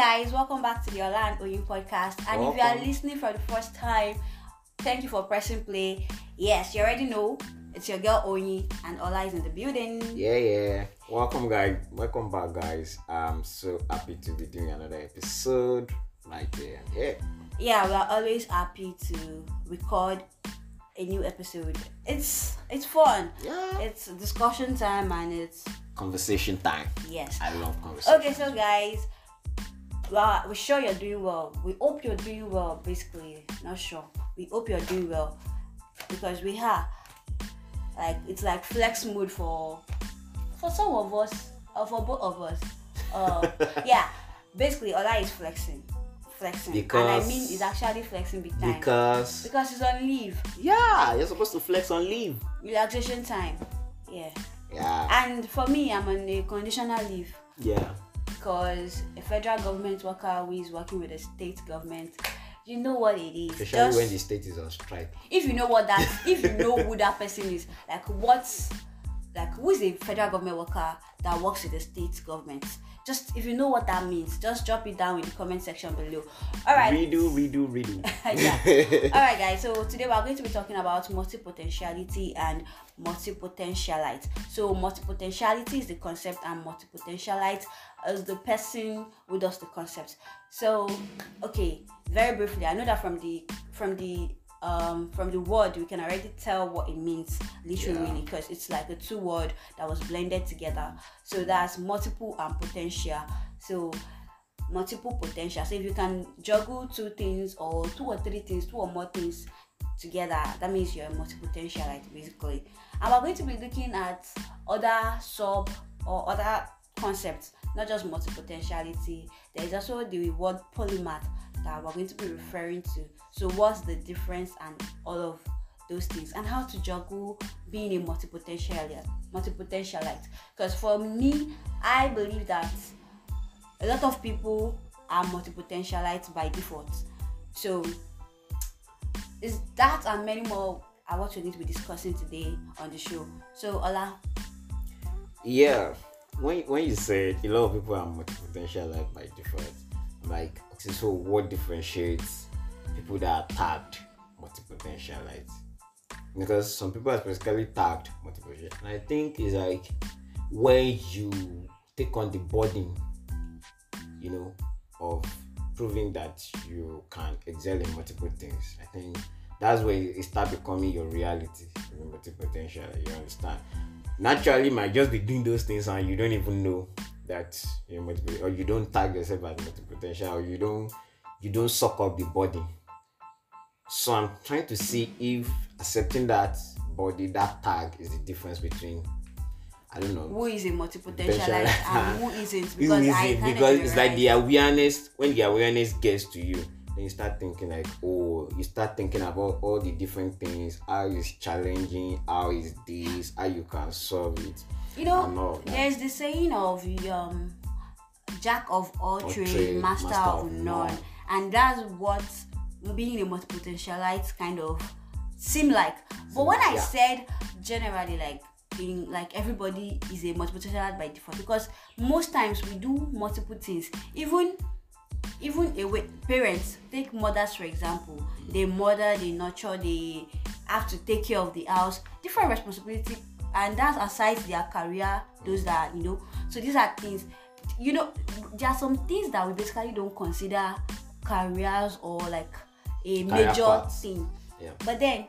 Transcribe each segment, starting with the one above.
guys, welcome back to the Ola and Oyin podcast. And if you are listening for the first time, thank you for pressing play. Yes, you already know it's your girl Oyin and Ola is in the building. Yeah, yeah. Welcome, guys. Welcome back, guys. I'm so happy to be doing another episode right there. Yeah. Yeah, we are always happy to record a new episode. It's it's fun. Yeah. It's discussion time and it's Conversation time. yes. I love conversation. Okay, so guys, well, we're sure you're doing well. We hope you're doing well. Basically, not sure. We hope you're doing well because we have like it's like flex mode for for some of us or for both of us. Uh, yeah, basically, Ola is flexing, flexing, Because and I mean, it's actually flexing big time Because because he's on leave, yeah, you're supposed to flex on leave. relaxation time. Yeah, Yeah. and for me, I'm on a conditional leave. Yeah. Because a federal government worker who is working with a state government, you know what it is. Especially Just when the state is on strike. if you know what that, if you know who that person is, like what's, like who is a federal government worker that works with the state government. Just if you know what that means, just drop it down in the comment section below. All right. Redo, redo, redo. yeah. All right, guys. So today we are going to be talking about multipotentiality and multipotentialite. So multipotentiality is the concept, and multipotentialite is the person who does the concept. So, okay, very briefly, I know that from the from the um from the word we can already tell what it means literally Yeah. because it's like a two word that was blended together. So that's multiple and potential. So multiple potential. So if you can juggle two things or two or three things, two or more things together, that means you're a multipotentialite basically. And we're going to be looking at other sub or other concepts, not just multi-potentiality There is also the word polymath that we're going to be referring to. So what's the difference and all of those things and how to juggle being a multipotentialite multipotentialite because for me i believe that a lot of people are multipotentialites by default. So is that and many more are what we need to be discussing today on the show. So Ola, Yeah, when when you said a lot of people are multipotential like by default, like okay, so what differentiates people that are tagged multipotentialites? Because some people are specifically tagged multipotential, and I think it's like when you take on the burden, you know, of proving that you can excel in multiple things. I think that's where it start becoming your reality, your multipotential. You understand? naturally you might just be doing those things and you don't even know that you're multiple or you don't tag yourself as multipotential or you don't you don't suck up the body so i'm trying to see if accepting that body that tag is the difference between i don't know who is a multipotentialite Potentialite. and who isn't? Because is I it? kinda because it's like generalize. the awareness when the awareness gets to you then you start thinking like oh you start thinking about all the different things how is challenging how is this how you can solve it you know and all of that. there's the saying of um jack of all All trades, trade, master, master of of none. none. And that's what being a multipotentialite kind of seem like. But when I Yeah. said generally like in like everybody is a multipotentialite by default because most times we do multiple things. Even even a way parents take mothers for example they mother they nurture they have to take care of the house different responsibility and that's aside their career those that you know so these are things you know there are some things that we basically don't consider careers or like a Career major paths. thing Yeah. but then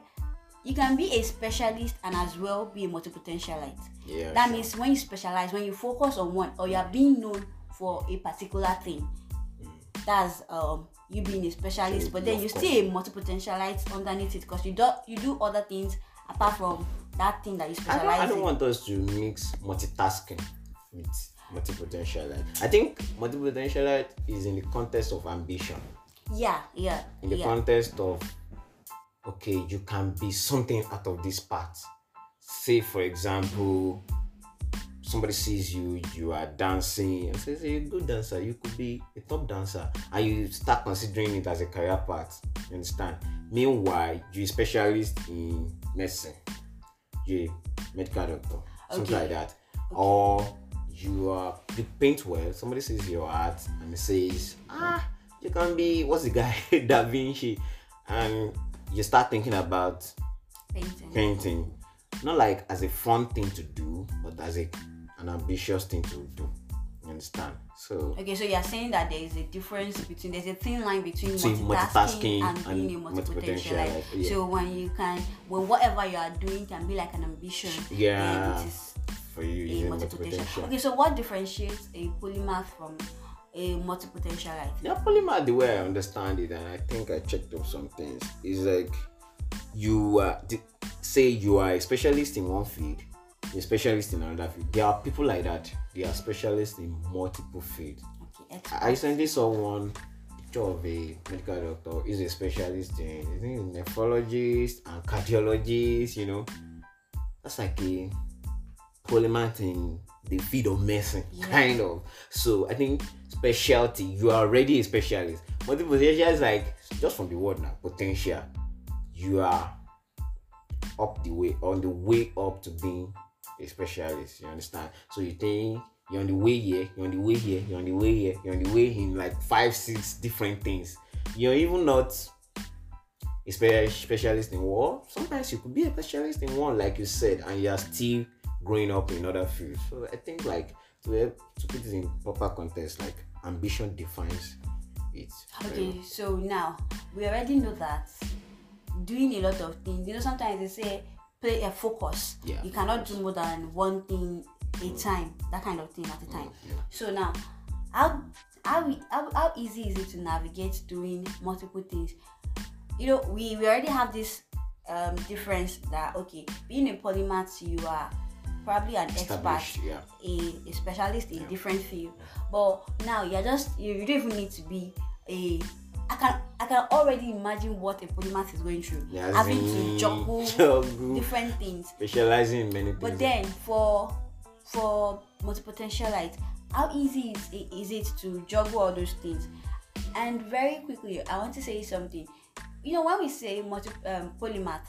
you can be a specialist and as well be a multipotentialite Yeah, that sure. means when you specialize when you focus on one or you are being known for a particular thing that's um you being a specialist Sure, but then you course. still a multi-potentialite underneath it because you do you do other things apart from that thing that you I don't, I don't in want us to mix multitasking with multipotentialite. I think multipotentialite is in the context of ambition, yeah yeah in the yeah context of okay, you can be something out of this part. Say, for example, somebody sees you, you are dancing, and says, You're a good dancer, you could be a top dancer, and you start considering it as a career path. You understand? Meanwhile, you're a specialist in medicine, you're a medical doctor, something Okay. like that. Or you are you paint well. Somebody sees your art and says, ah, you can be what's the guy Da Vinci, and you start thinking about Painting. painting, not like as a fun thing to do, but as a an ambitious thing to do. Understand? So Okay, so you're saying that there is a difference between there's a thin line between Between multitasking, multitasking and being a multi-potential. Like, yeah. So when you can, when whatever you are doing can be like an ambition, Yeah. it is for you, a multi-potential. Okay, so what differentiates a polymath from a multi-potentialite? Yeah, polymath, the way I understand it, and I think I checked up some things, is like you uh, say you are a specialist in one field, a specialist in another field. There are people like that. They are specialists in multiple fields. Okay, I recently saw one picture of a medical doctor. He's a specialist in, I think, nephrologist and cardiologist. You know, that's like a polymath in the field of medicine, Yeah. kind of. So I think specialty. You are already a specialist. Multiple potential is like just from the word now. Potential. You are up the way on the way up to being a specialist. You understand? So you think you're on the way here, you're on the way here, you're on the way here, you're on the way in like five, six different things. You're even not a spe- specialist in one. Sometimes you could be a specialist in one, like you said, and you're still growing up in other fields. So I think like to help to put it in proper context, like ambition defines it. Okay, so now we already know that doing a lot of things, you know, sometimes they say play a focus. Yeah, You cannot do more than one thing a time, that kind of thing at a time. Yeah. So now, how how, how how easy is it to navigate doing multiple things? You know, we, we already have this um, difference that okay, being a polymath, you are probably an expert yeah. a, a specialist in different field but now you're just you, you don't even need to be a I can I can already imagine what a polymath is going through. As having in to juggle juggle, different things. specializing in many things. but then for for multipotentialite how easy is it, is it to juggle all those things? And very quickly I want to say something. You know when we say multi um, polymath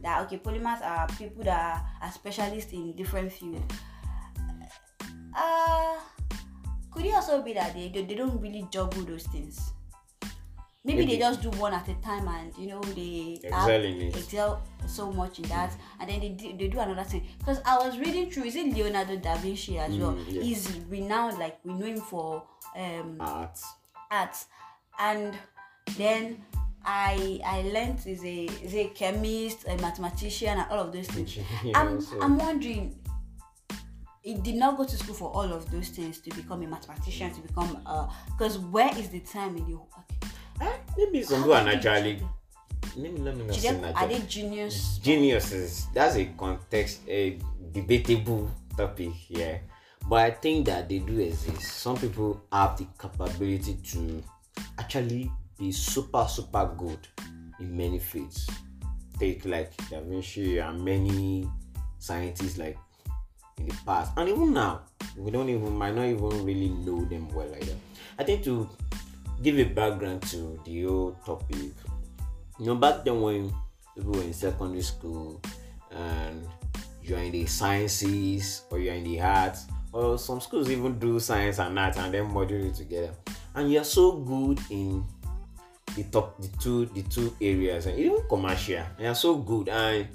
that okay polymaths are people that are, are specialists in different fields uh could it also be that they, they, they don't really juggle those things maybe, Maybe. they just do one at a time and you know they Excel in it. excel so much in that and then they do, they do another thing because i was reading through is it leonardo da vinci as well Mm, yeah. he's renowned like we know him for um art. art and then i i learned is a is a chemist a mathematician and all of those things Engineer i'm i'm wondering he did not go to school for all of those things to become a mathematician to become uh because where is the time in the okay. Maybe some people are naturally. Let me let me not say they, are they genius? Geniuses. That's a context a debatable topic here. But i think that they do exist. Some people have the capability to actually be super super good in many fields. Take like da vinci and many scientists like in the past. And even now we don't even might not even really know them well like that i think to give a background to the whole topic. You know back then when people were in secondary school and you're in the sciences or you're in the arts or some schools even do science and art and then module it together. And you're so good in the top the two the two areas and even commercial. You're so good and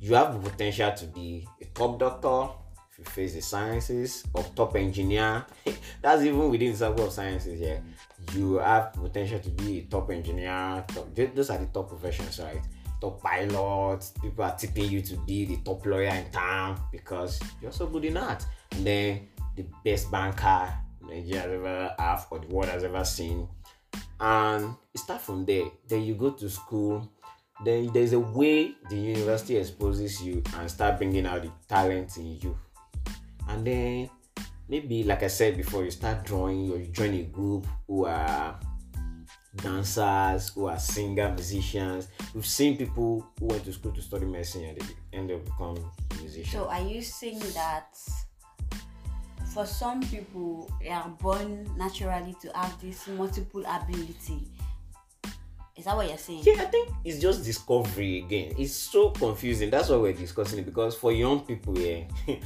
you have the potential to be a top doctor you face the sciences of top engineer. That's even within the circle of sciences yeah. You have potential to be a top engineer top, those are the top professions right? Top pilots people are tipping you to be the top lawyer in town because you're so good in that and then the best banker nigeria has ever have or the world has ever seen. And start from there. Then you go to school. Then there's a way the university exposes you and start bringing out the talent in you and then maybe like i said before you start drawing or you join a group who are dancers who are singer musicians we've seen people who went to school to study medicine and they end up becoming musicians So are you saying that for some people they are born naturally to have this multiple ability? Is that what you're saying? Yeah, I think it's just discovery again. It's so confusing. That's why we're discussing it because for young people, yeah,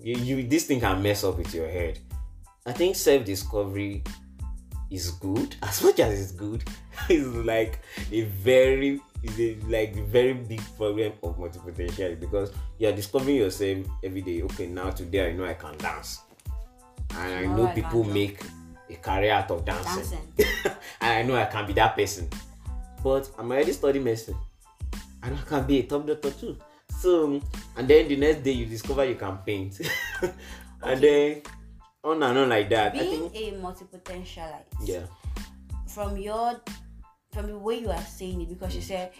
you, you this thing can mess up with your head. I think self discovery is good as much as it's good. it's like a very is a like very big problem of multipotentiality because you are discovering yourself every day. Okay, now today I know I can dance, and I know I people make a career out of dancing, Dancing. and I know I can be that person. But I'm already studying medicine, and I can be a top doctor too. So, and then the next day you discover you can paint, and then on and on like that. I Being think, a multipotentialite. yeah, From your from the way you are saying it, because you mm. said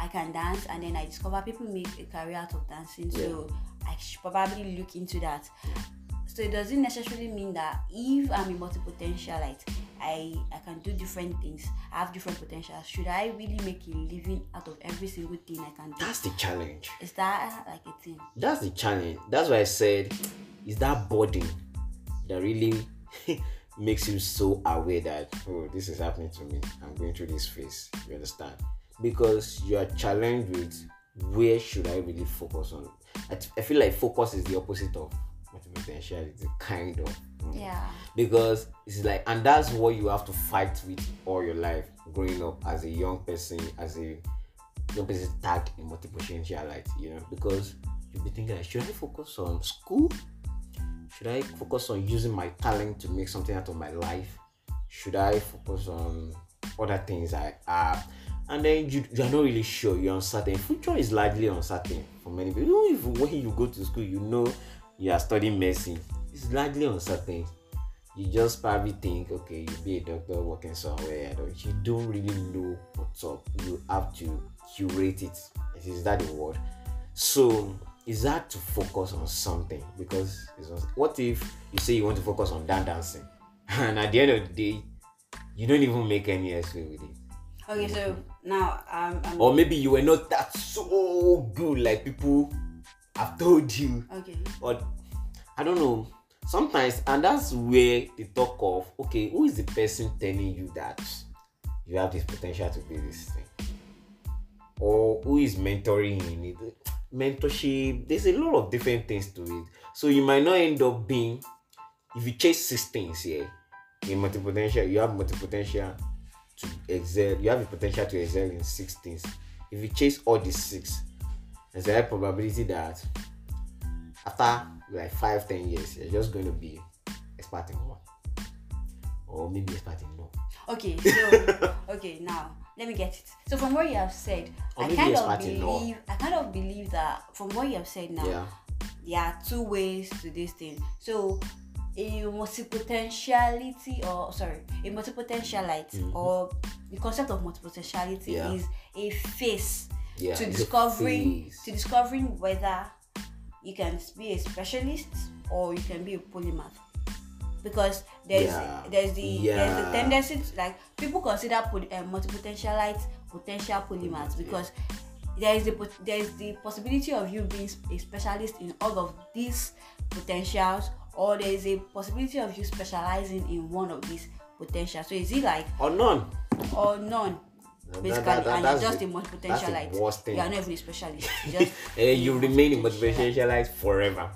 I can dance and then I discover people make a career out of dancing, so I should probably look into that. So it doesn't necessarily mean that if I'm a multipotentialite, I I can do different things. I have different potentials. Should I really make a living out of every single thing I can do? that's the challenge. Is that like a thing? That's the challenge. That's why I said, is that burden that really makes you so aware that oh, this is happening to me. I'm going through this phase. You understand? Because you are challenged with where should I really focus on. I, I feel like focus is the opposite of potentiality, kind of. Mm. Yeah. because it's like and that's what you have to fight with all your life growing up as a young person as a young person tagged in multipotentialite you know? Because you'll be thinking like, should i focus on school? Should i focus on using my talent to make something out of my life? Should i focus on other things i have? And then you, you're not really sure. You're uncertain. Future is largely uncertain for many people. Even when you go to school you know you are studying medicine it's largely uncertain. You just probably think okay you'll be a doctor working somewhere you don't really know what's up you have to curate it. Is that the word. So is that to focus on something because what if you say you want to focus on that dancing? And at the end of the day you don't even make any extra with it. Okay, so now um, I'm or maybe you were not that so good like people have told you okay. but I don't know. Sometimes, and that's where they talk of okay, who is the person telling you that you have this potential to be this thing, or who is mentoring you in it? Mentorship. There's a lot of different things to it. So you might not end up being if you chase six things here in multipotential, you have multipotential to excel. You have the potential to excel in six things. If you chase all these six, there's a high probability that after like five, ten years, you're just going to be expert in one. Or maybe expert in no. Okay, so okay now let me get it. So from what you have said, Or I kind of believe I kind of believe that from what you have said now, Yeah. there are two ways to this thing. So a multipotentiality or sorry, a multipotentialite or the concept of multipotentiality Mm-hmm. Yeah. is a face Yeah. to discovering to discovering whether you can be a specialist or you can be a polymath because there's Yeah. there's the there's the tendency to, like people consider poly, uh, multipotentialites potential polymaths because there is the there is the possibility of you being a specialist in all of these potentials or there is a possibility of you specializing in one of these potentials so is it like Or none. or none basically that- that- and you're just the- a multipotentialite the worst thing. you are not even a specialist you just eh, you a remain in multipotentialite multipotentialite forever.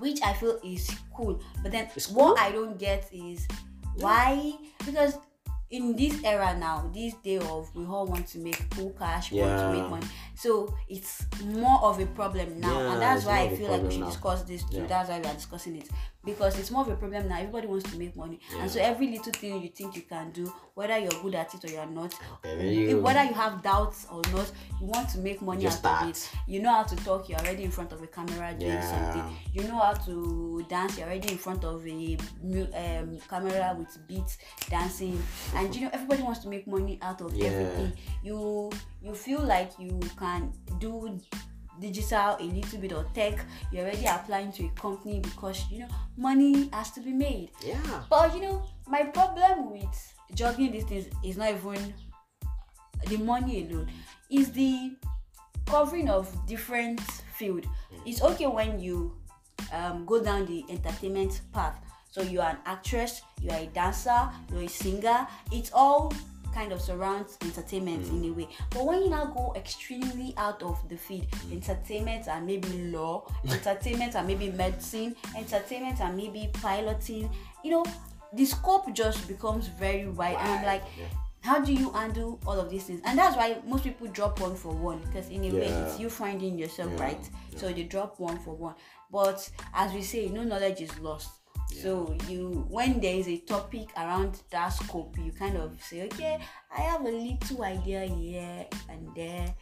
which I feel is cool. But then It's what. I don't get is why because in this era now, this day of we all want to make cool cash, we want to make money. So it's more of a problem now. Yeah, and that's why I feel like we should now. discuss this too. Yeah. That's why we are discussing it. Because it's more of a problem now. Everybody wants to make money. And so every little thing you think you can do, whether you're good at it or you're not, you- whether you have doubts or not, you want to make money Just out of it. You know how to talk, you're already in front of a camera doing Yeah. something. You know how to dance, you're already in front of a um, camera with beats dancing. And you know, everybody wants to make money out of Yeah. everything. You you feel like you can do digital a little bit or tech you're already applying to a company because you know money has to be made Yeah. but you know, my problem with juggling these things is not even the money alone. Is the covering of different field. It's okay when you um, go down the entertainment path. So you are an actress, you are a dancer, you're a singer. It's all kind of surrounds entertainment in a way. But when you now go extremely out of the field, entertainment and maybe law, entertainment and maybe medicine, entertainment and maybe piloting, you know, the scope just becomes very wide. And I'm like, Yeah. how do you handle all of these things? And that's why most people drop one for one because in a way Yeah. it's you finding yourself, Yeah, right? So they drop one for one. But as we say, no knowledge is lost. So you when there is a topic around that scope, you kind of say, okay, I have a little idea here and there.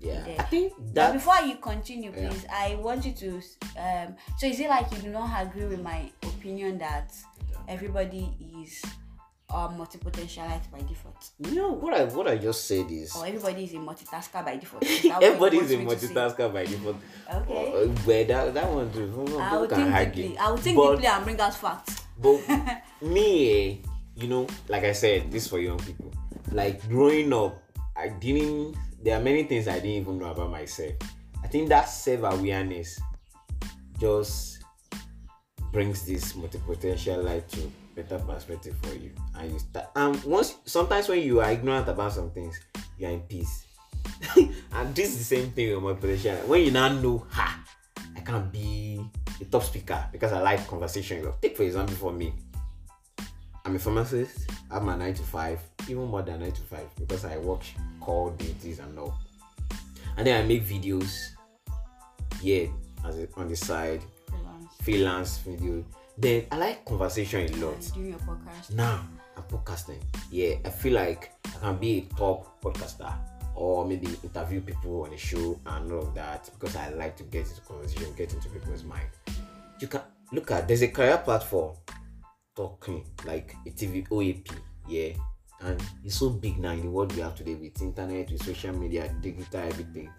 Yeah. there. I think But that before you continue, please, I want you to. Um, so is it like you do not agree with my opinion that everybody is a multi-potentialite by default, know what I what I just said is or everybody is a multitasker by default? Everybody is a multitasker by default. Okay. Uh, but that that one too. I will can think argue? deeply. I will think But- deeply and bring out facts. But me, eh, you know, like I said, this for young people. Like growing up, I didn't. There are many things I didn't even know about myself. I think that self awareness just brings this multi-potential light to better perspective for you, and you start. And once, sometimes when you are ignorant about some things, you are in peace. and this is the same thing with multi-potential. When you now know, ha, I can be a top speaker because I like conversation. Take for example for me, I'm a pharmacist. I have my nine to five, even more than nine to five, because I work call duties and all. And then I make videos, yeah, as a, on the side, Freelance. video. Then I like conversation a lot. Doing your podcast. Now I'm podcasting. Yeah, I feel like I can be a top podcaster or maybe interview people on a show and all of that because I like to get into conversation, get into people's mind. You can look at there's a career platform talking like a TV OAP, yeah, and it's so big now in the world we have today with internet, with social media, digital everything.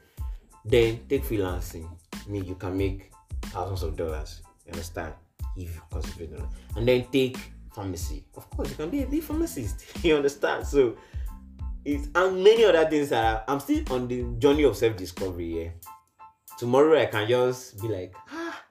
Then take freelancing. I mean, you can make thousands of dollars. You understand? If you concentrate on it. And then take pharmacy. Of course, you can be a pharmacist. you understand? So it's and many other things that I'm still on the journey of self-discovery. Yeah. Tomorrow I can just be like, ah,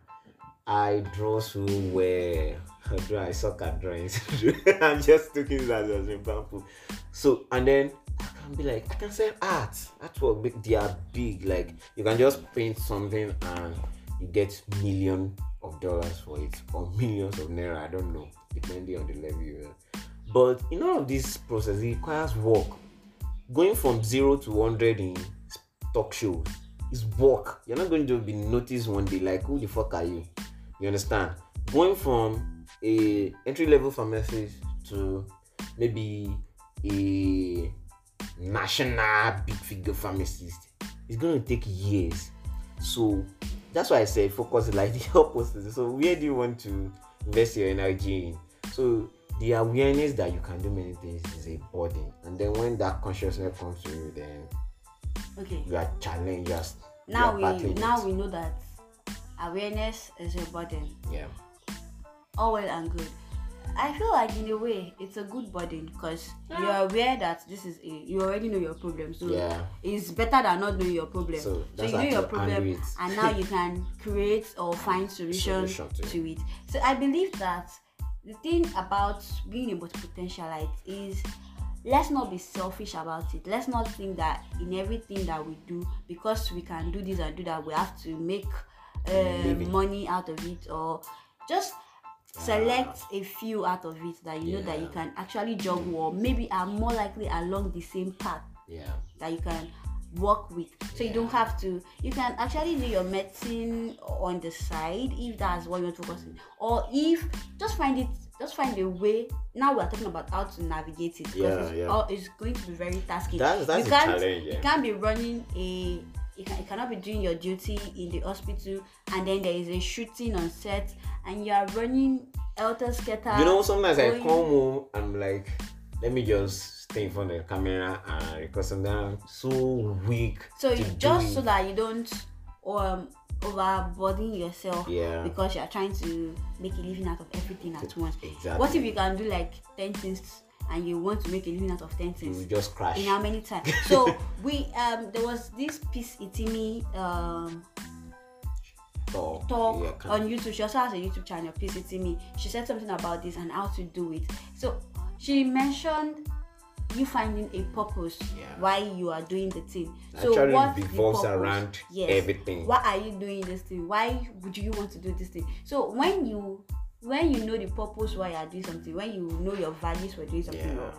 I draw so well. Although I suck at drawings. I'm just taking that as an example. So and then I can be like, I can sell art. Artwork, they are big. Like you can just paint something and you get million of dollars for it or millions of naira. I don't know, depending on the level you are. But in all of this process, it requires work. Going from zero to hundred in talk shows is work. You're not going to be noticed one day like who the fuck are you? You understand? Going from a entry level pharmacist to maybe a national big figure pharmacist it's going to take years. So that's why I said focus is like the opposite. So where do you want to invest your energy in? So the awareness that you can do many things is a burden, and then when that consciousness comes to you, then Okay. you are challenged. You are, you Now are we now it. we know that awareness is a burden. yeah. all well and good. I feel like in a way it's a good burden because you're aware that this is a you already know your problem. So Yeah. it's better than not knowing your problem. So So, you know your problem and now you can create or find solutions Solution to it. to it. So I believe that the thing about being a potentialite is let's not be selfish about it. Let's not think that in everything that we do, because we can do this and do that, we have to make uh, money out of it or just select a few out of it that you know that you can actually juggle or maybe are more likely along the same path Yeah. that you can work with so you don't have to you can actually do your medicine on the side if that's what you want to focus on mm. or if just find it just find a way now we're talking about how to navigate it because Yeah, it's, yeah. it's going to be very tasky That's- that's you can't challenge, yeah. you can't be running a you, can, you cannot be doing your duty in the hospital and then there is a shooting on set and you are running elter skelter You know, sometimes I going- come home, I'm like, let me just stay in front of the camera and because I'm so weak. So do just so that you don't um overburden yourself Yeah. because you're trying to make a living out of everything at once. Exactly. What if you can do like ten things and you want to make a living out of ten you things? just crash. In how many times? so we um there was this piece Itimi um talk. talk Yeah, on YouTube. She also has a YouTube channel, It's Me. She said something about this and how to do it. So she mentioned you finding a purpose Yeah. why you are doing the thing. Actually, what's it the revolves around Yes. everything. Why are you doing this thing? Why would you want to do this thing? So when you when you know the purpose why you are doing something, when you know your values for doing something, Yeah.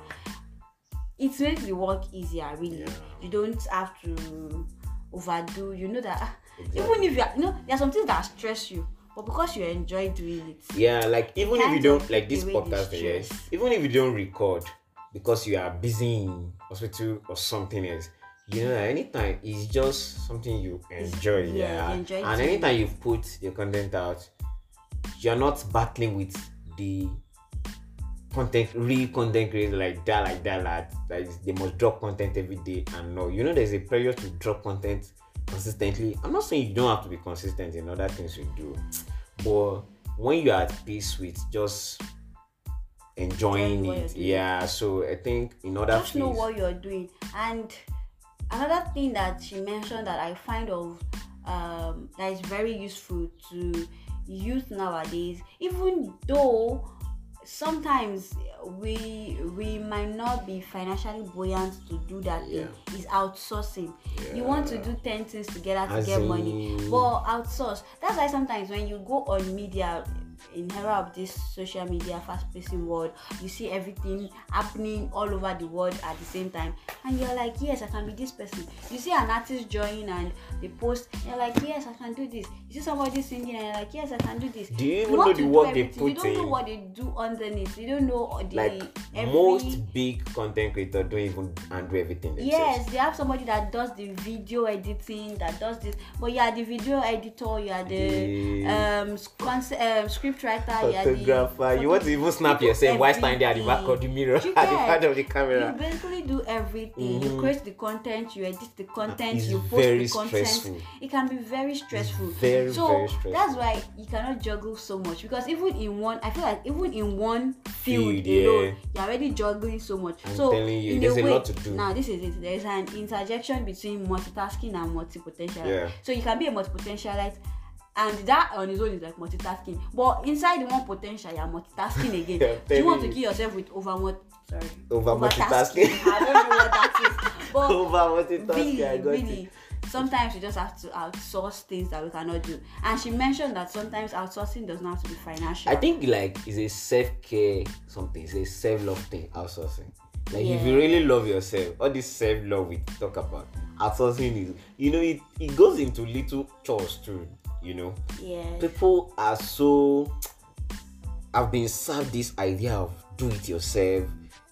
it makes the work easier. Really, Yeah. you don't have to overdo. You know that ah, Exactly. even if you are, you know there are some things that stress you, but because you enjoy doing it, Yeah, like even if you don't like this podcast, stress. even if you don't record because you are busy in hospital or something else, you know anytime it's just something you enjoy, yeah, yeah. you enjoy and anytime you've put your content out, you're not battling with the content real content creators like that, like that, like that is they must drop content every day and no, you know there's a pressure to drop content consistently. I'm not saying you don't have to be consistent in other things you do, but when you're at peace with just enjoying Enjoying it, yeah. So I think in other just know what you're doing and another thing that she mentioned that i find of um that is very useful to youth nowadays even though sometimes we we might not be financially buoyant to do that Yeah. thing is outsourcing. You want to do 10 things together to As get money. in- but outsource. That's why sometimes when you go on media in era of this social media fast-pacing world you see everything happening all over the world at the same time and you're like yes i can be this person you see an artist join and they post you're like yes i can do this you see somebody singing and you're like yes i can do this Do you even want know the do work they everything. you don't know what they do underneath you don't know the like every most big content creators don't even handle everything themselves. Yes, they have somebody that does the video editing, that does this. But you are the video editor, you are the The um, concept, um you are the photographer. You want to even snap yourself while standing there at the back of the mirror, at the front of the camera. You basically do everything. You Mhm. create the content, you edit the content, It's you post the content. stressful. It can be very stressful. very, so very stressful. that's why you cannot juggle so much because even in one, I feel like even in one field, Field, alone, yeah. you're already juggling so much. I'm so telling you, in there's a way, lot to do. Now this is it. There's an interjection between multitasking and multi-potentialite. Yeah. So you can be a multi-potentialite. And that on its own is like multitasking. But inside the one potential, you're multitasking again. Do you want to kill yourself with over what? Sorry. Over Overtasking. multitasking. I don't know what that is. But Over multitasking, really, I got really, it. sometimes you just have to outsource things that we cannot do. And she mentioned that sometimes outsourcing does not have to be financial. I think like it's a self care something. It's a self love thing. Outsourcing. Like if Yeah. you really love yourself, all this self love we talk about, outsourcing is you know it, it goes into little chores too. You know, yeah. people are so. I've been served this idea of do it yourself,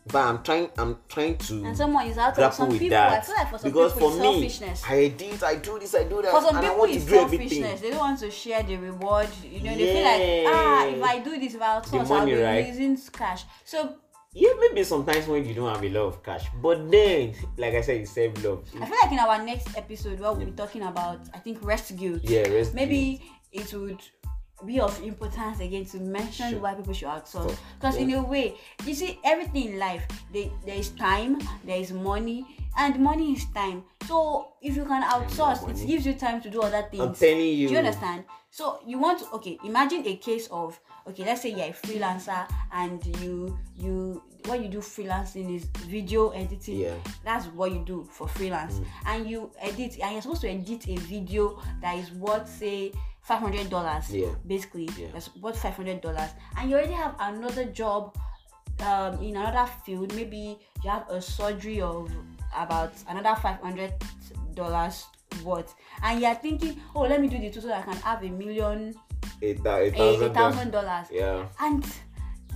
but I'm trying. I'm trying to And someone is out of grapple some with people. I that feel like for some because people for me, selfishness. I did. I do this. I do that. for some and I people want it's to do everything. they don't want to share the reward you know they feel like ah if i do this if i outsource i'll be right? losing cash so Yeah, maybe sometimes when you don't have a lot of cash, but then, like I said, it's self love. i feel like in our next episode where we'll be talking about i think rest guilt. Yeah, rest maybe it would be of importance again to mention Sure. why people should outsource. So, because in a way you see everything in life they, there is time there is money and money is time. So if you can outsource it gives you time to do other things. I'm telling you. do you understand? So you want to okay imagine a case of okay let's say you're a freelancer and you you what you do freelancing is video editing. Yeah. that's what you do for freelance. And you edit and you're supposed to edit a video that is worth say five hundred dollars Yeah. basically. Yeah. that's worth five hundred dollars. And you already have another job um in another field. Maybe you have a surgery of about another five hundred dollars worth. And you're thinking oh let me do the two so i can have a million Eight thou- a, thousand. dollars Yeah. and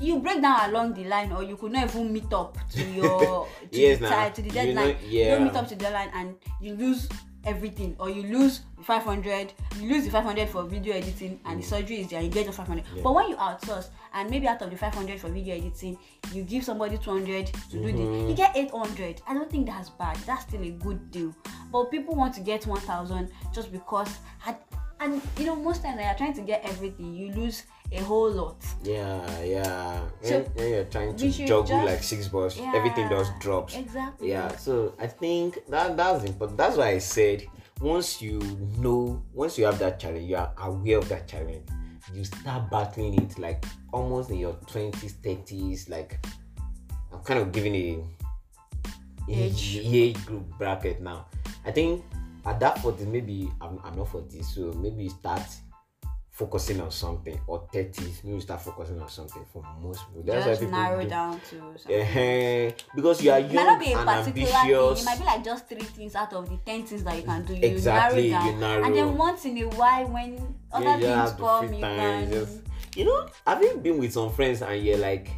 you break down along the line or you could not even meet up to your to Yes, the nah. to the You know, deadline you yeah. don't meet up to the deadline and you lose everything or you lose 500 you lose the 500 for video editing and the surgery is there you get the 500 Mm. Yeah. but when you outsource and maybe out of the 500 for video editing you give somebody 200 to do Mm-hmm. this you get 800 i don't think that's bad that's still a good deal but people want to get 1000 just because and, and you know most times when you're trying to get everything you lose a whole lot Yeah, yeah. When, So, when you're trying to juggle just- like six balls, everything just Yeah, drops. exactly Yeah, so I think that that's important. That's why I said once you know, once you have that challenge, you are aware of that challenge, you start battling it like almost in your twenties, thirties. Like I'm kind of giving a Age. age group bracket now. I think at that 40, maybe I'm, I'm not 40, so maybe start focusing on something or 30s, maybe start focusing on something for most people. That's just why people narrow do. down to something. Eh, because you are It might not young be a and particular thing. ambitious. It might be like just three things out of the ten things that you can do. You Exactly, narrow it you down. narrow. And then once in a while, when other Yeah, things come, you can. just- You know, you been with some friends and you're like,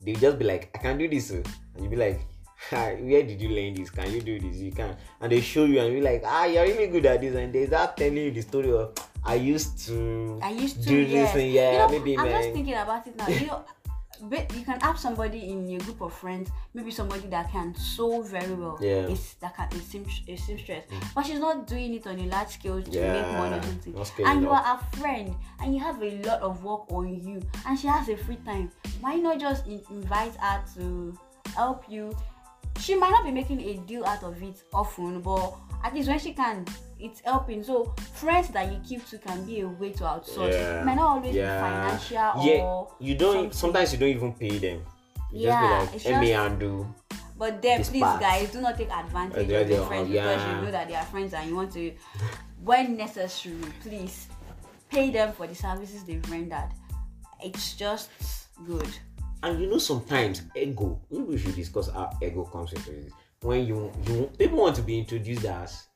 they just be like, I can do this, oh." and you be like, "Ha, where did you learn this? Can you do this? You can, and they show you, and you're like, ah, you're really good at this, and they start telling you the story of, I used to I used to do yes. this, and yeah, you know, maybe I'm just thinking about it now. You know, but you can have somebody in your group of friends, maybe somebody that can sew very well. Yeah. It's that can it's seam a seamstress, but she's not doing it on a large scale to make money or something. And you up. are a friend, and you have a lot of work on you, and she has a free time. Why not just invite her to help you? She might not be making a deal out of it often, but at least when she can, it's helping. So friends that you keep to can be a way to outsource. Yeah. It might not always yeah. be financial yeah, or you don't. something. Sometimes you don't even pay them. You Yeah, just be like, let me just- undo. But then, please, part. guys, do not take advantage Uh, of your friends yeah. because you know that they are friends and you want to, when necessary, please pay them for the services they've rendered. It's just good. And you know, sometimes ego. We should discuss how ego comes into it. When you you people want to be introduced as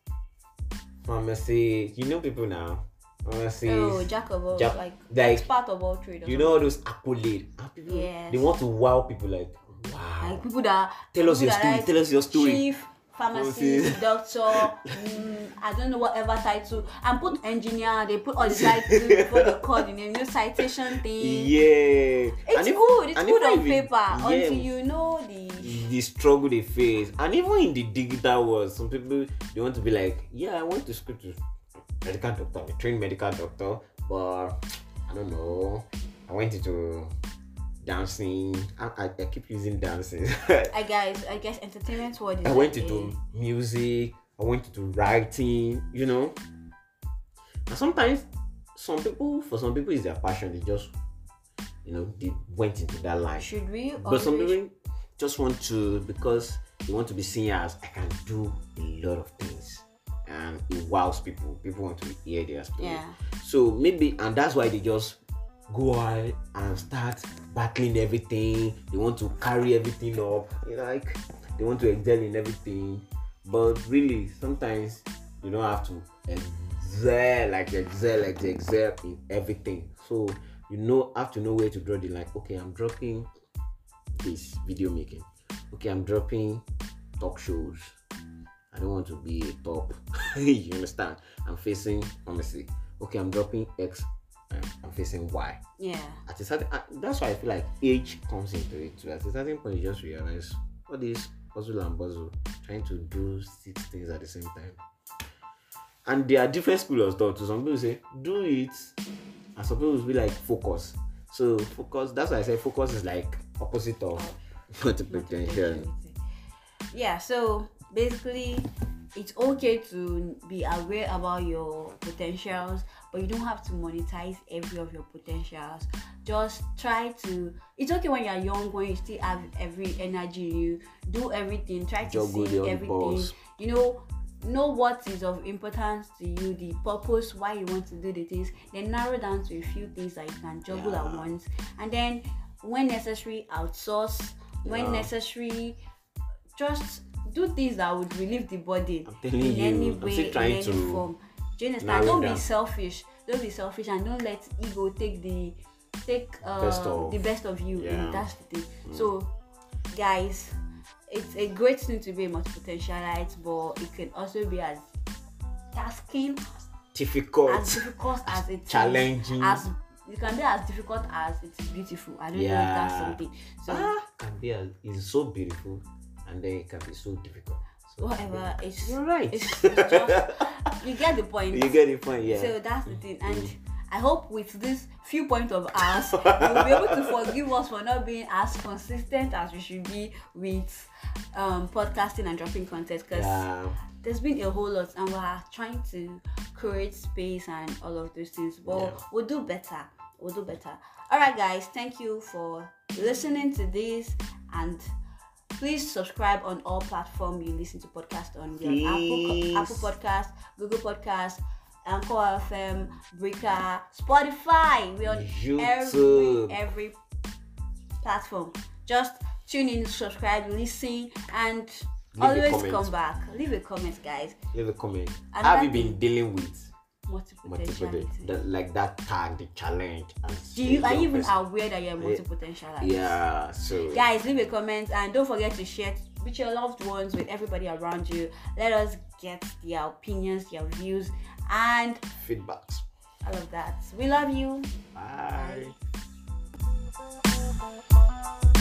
pharmacy, you know people now. Pharmacies, Oh, jack of all, Jack- like, like, expert of all trade. you know those accolades. And people Yes. they want to wow people like wow. like people that Tell us people your that story, tell us your story. Chief, pharmacist, doctor, mm, I don't know whatever title, and put engineer. They put all the titles before the code in a new citation thing. yeah. It's And if- good. It's good on it- paper yeah, until you know the. the struggle they face and even in the digital world some people they want to be like yeah i went to school to medical doctor a trained medical doctor but i don't know i went into dancing i, I, I keep using dancing I guess I guess entertainment world is. i went into music i went into writing you know and sometimes some people for some people is their passion they just you know they went into that line Should we? but some people just want to because they want to be seen as I can do a lot of things and it wows people. People want to hear their story. Yeah. So maybe and that's why they just go out and start battling everything. They want to carry everything up. You know, like they want to excel in everything. But really sometimes you don't have to excel like excel like excel in everything. So you know have to know where to draw the line. Okay, I'm dropping this video making. Okay, I'm dropping talk shows. I don't want to be a top. you understand? I'm facing pharmacy. Okay, I'm dropping X. I'm, I'm facing Y. Yeah. At a certain, uh, that's why I feel like age comes into it too. At a certain point, you just realize all this puzzle and puzzle, trying to do six things at the same time. And there are different schools of thought. So some people say do it, and some people will be like focus. So focus. That's why I say focus is like opposite of multiplication. Yeah, so basically, it's okay to be aware about your potentials, but you don't have to monetize every of your potentials. Just try to. It's okay when you're young, when you still have every energy you. Do everything. Try to Juggle see everything. balls. You know, know what is of importance to you, the purpose, why you want to do the things. Then narrow down to a few things that you can juggle at once, and then when necessary, outsource. When Yeah. necessary, just do things that would relieve the body in you, any I'm way, still in trying any to form. Do you understand? Don't down. be selfish. Don't be selfish and don't let ego take the take uh, Best of- the best of you. Yeah. Mm. And that's the thing. So, guys, it's a great thing to be a multi-potentialite, but it can also be as tasking, Difficult. as difficult as it is, Challenging. as it can be as difficult as it's beautiful. I don't know if that's Yeah. something. So ah, can be a, it's so beautiful, and then it can be so difficult. So whatever, it's You're right. It's, it's just you get the point. you get the point, yeah. So that's the thing, and I hope with this few points of ours, you'll be able to forgive us for not being as consistent as we should be with um, podcasting and dropping content because yeah. there's been a whole lot, and we're trying to create space and all of those things. But Yeah. we'll do better. We'll do better. All right, guys. Thank you for listening to this, and Please subscribe on all platforms you listen to podcast on. Please. Apple, Apple Podcast, Google Podcast, Anchor FM, Breaker, Spotify. We're on YouTube. every every platform. Just tune in, subscribe, listen, and Leave always come back. Leave a comment, guys. Leave a comment. And have you been dealing with Multiple multiple potentiality. the, like that tag, the challenge? Do you are you even person? aware that you're multi-potentialite? Yeah. So Guys, leave a comment and don't forget to share with your loved ones, with everybody around you. Let us get their opinions, their views, and feedbacks. all of that. We love you. Bye. Bye.